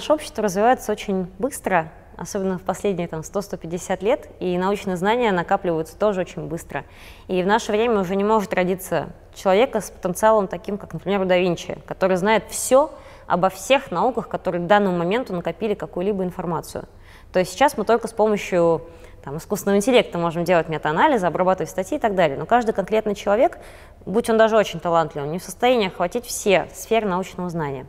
наше общество развивается очень быстро, особенно в последние там, 100-150 лет, и научные знания накапливаются тоже очень быстро. И в наше время уже не может родиться человека с потенциалом таким, как, например, у да Винчи, который знает все обо всех науках, которые к данному моменту накопили какую-либо информацию. То есть сейчас мы только с помощью там, искусственного интеллекта можем делать метаанализы, обрабатывать статьи и так далее. Но каждый конкретный человек, будь он даже очень талантливый, не в состоянии охватить все сферы научного знания.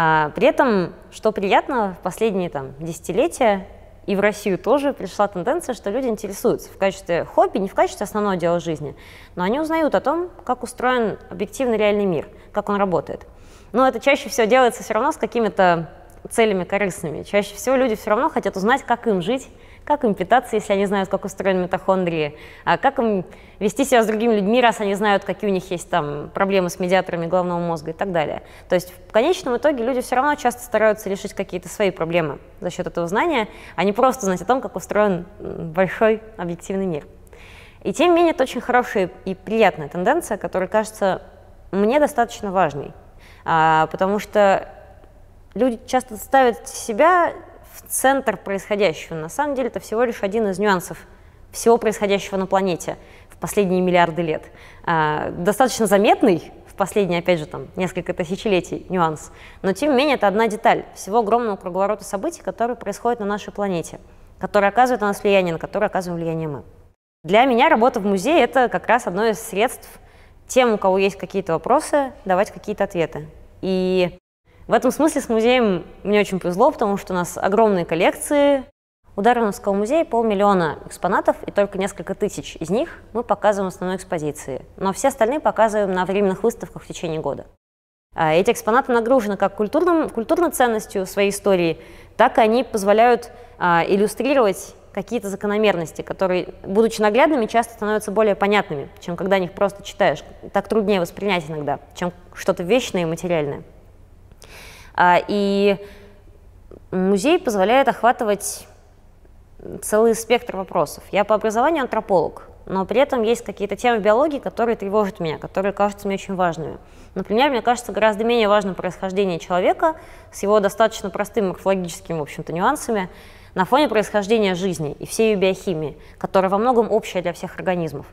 А, при этом, что приятно, в последние там, десятилетия и в Россию тоже пришла тенденция, что люди интересуются в качестве хобби, не в качестве основного дела жизни, но они узнают о том, как устроен объективный реальный мир, как он работает. Но это чаще всего делается все равно с какими-то целями корыстными. Чаще всего люди все равно хотят узнать, как им жить, как им питаться, если они знают, как устроены митохондрии, а как им вести себя с другими людьми, раз они знают, какие у них есть там проблемы с медиаторами головного мозга и так далее. То есть в конечном итоге люди все равно часто стараются решить какие-то свои проблемы за счет этого знания, а не просто знать о том, как устроен большой объективный мир. И тем не менее, это очень хорошая и приятная тенденция, которая кажется мне достаточно важной, а, потому что люди часто ставят себя центр происходящего. На самом деле это всего лишь один из нюансов всего происходящего на планете в последние миллиарды лет. А, достаточно заметный в последние, опять же, там, несколько тысячелетий нюанс, но тем не менее это одна деталь всего огромного круговорота событий, которые происходят на нашей планете, которые оказывают на нас влияние, на которые оказываем влияние мы. Для меня работа в музее – это как раз одно из средств тем, у кого есть какие-то вопросы, давать какие-то ответы. И в этом смысле с музеем мне очень повезло, потому что у нас огромные коллекции. У Дарвиновского музея полмиллиона экспонатов, и только несколько тысяч из них мы показываем в основной экспозиции. Но все остальные показываем на временных выставках в течение года. А эти экспонаты нагружены как культурным, культурной ценностью своей истории, так и они позволяют а, иллюстрировать какие-то закономерности, которые, будучи наглядными, часто становятся более понятными, чем когда о них просто читаешь. Так труднее воспринять иногда, чем что-то вечное и материальное. А, и музей позволяет охватывать целый спектр вопросов. Я по образованию антрополог, но при этом есть какие-то темы биологии, которые тревожат меня, которые кажутся мне очень важными. Например, мне кажется гораздо менее важным происхождение человека с его достаточно простыми морфологическими, в общем-то, нюансами на фоне происхождения жизни и всей ее биохимии, которая во многом общая для всех организмов.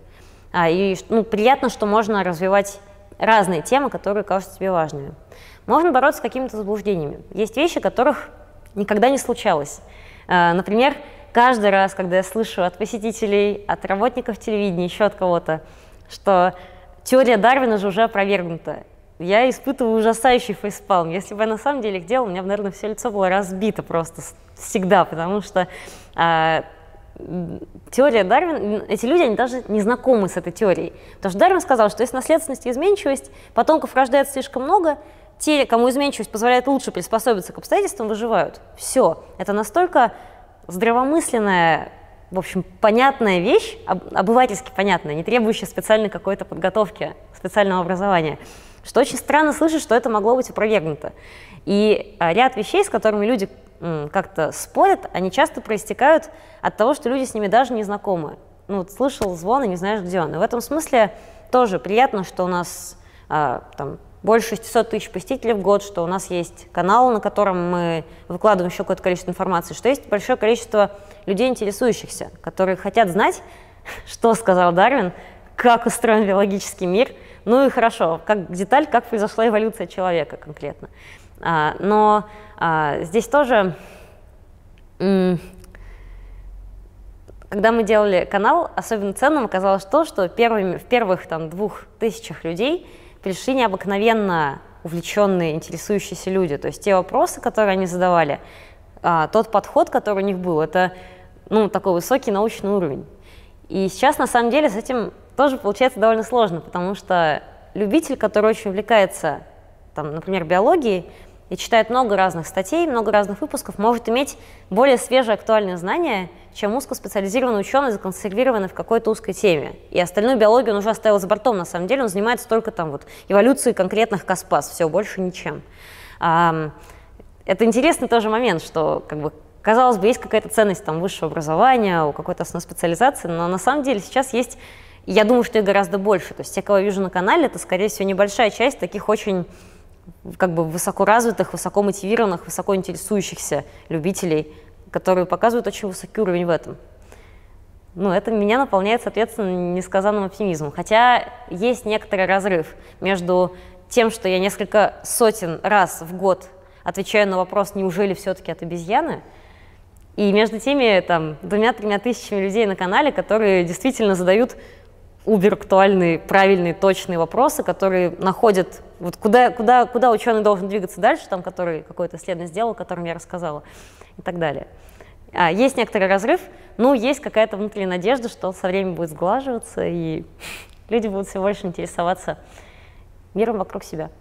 А, и ну, приятно, что можно развивать разные темы, которые кажутся тебе важными. Можно бороться с какими-то заблуждениями. Есть вещи, которых никогда не случалось. Э, например, каждый раз, когда я слышу от посетителей, от работников телевидения, еще от кого-то, что теория Дарвина же уже опровергнута, я испытываю ужасающий фейспалм. Если бы я на самом деле их делал, у меня бы, наверное, все лицо было разбито просто всегда, потому что э, теория Дарвина, эти люди, они даже не знакомы с этой теорией. Потому что Дарвин сказал, что если наследственность и изменчивость, потомков рождается слишком много, те, кому изменчивость позволяет лучше приспособиться к обстоятельствам, выживают. Все. Это настолько здравомысленная, в общем, понятная вещь, обывательски понятная, не требующая специальной какой-то подготовки, специального образования, что очень странно слышать, что это могло быть опровергнуто. И а, ряд вещей, с которыми люди как-то спорят, они часто проистекают от того, что люди с ними даже не знакомы. Ну, вот слышал звон и не знаешь, где он. И в этом смысле тоже приятно, что у нас а, там, больше 600 тысяч посетителей в год, что у нас есть канал, на котором мы выкладываем еще какое-то количество информации, что есть большое количество людей, интересующихся, которые хотят знать, что сказал Дарвин, как устроен биологический мир, ну и хорошо, как деталь, как произошла эволюция человека конкретно. А, но а, здесь тоже, когда мы делали канал, особенно ценным оказалось то, что первыми, в первых там, двух тысячах людей пришли необыкновенно увлеченные, интересующиеся люди. То есть те вопросы, которые они задавали, а, тот подход, который у них был, это ну, такой высокий научный уровень. И сейчас, на самом деле, с этим тоже получается довольно сложно, потому что любитель, который очень увлекается, там, например, биологией, и читает много разных статей, много разных выпусков, может иметь более свежие актуальные знания, чем узкоспециализированный ученый, законсервированный в какой-то узкой теме. И остальную биологию он уже оставил за бортом, на самом деле он занимается только там вот эволюцией конкретных каспас, все, больше ничем. Это интересный тоже момент, что как бы казалось бы, есть какая-то ценность там высшего образования, у какой-то основной специализации, но на самом деле сейчас есть, я думаю, что их гораздо больше. То есть те, кого я вижу на канале, это, скорее всего, небольшая часть таких очень как бы высокоразвитых, высоко мотивированных, высоко интересующихся любителей, которые показывают очень высокий уровень в этом. Ну, это меня наполняет, соответственно, несказанным оптимизмом. Хотя есть некоторый разрыв между тем, что я несколько сотен раз в год отвечаю на вопрос, неужели все-таки от обезьяны, и между теми там двумя-тремя тысячами людей на канале, которые действительно задают убер-актуальные, правильные, точные вопросы, которые находят, вот куда, куда, куда ученый должен двигаться дальше, там, который какое-то исследование сделал, о котором я рассказала, и так далее. А, есть некоторый разрыв, ну, есть какая-то внутренняя надежда, что со временем будет сглаживаться, и люди будут все больше интересоваться миром вокруг себя.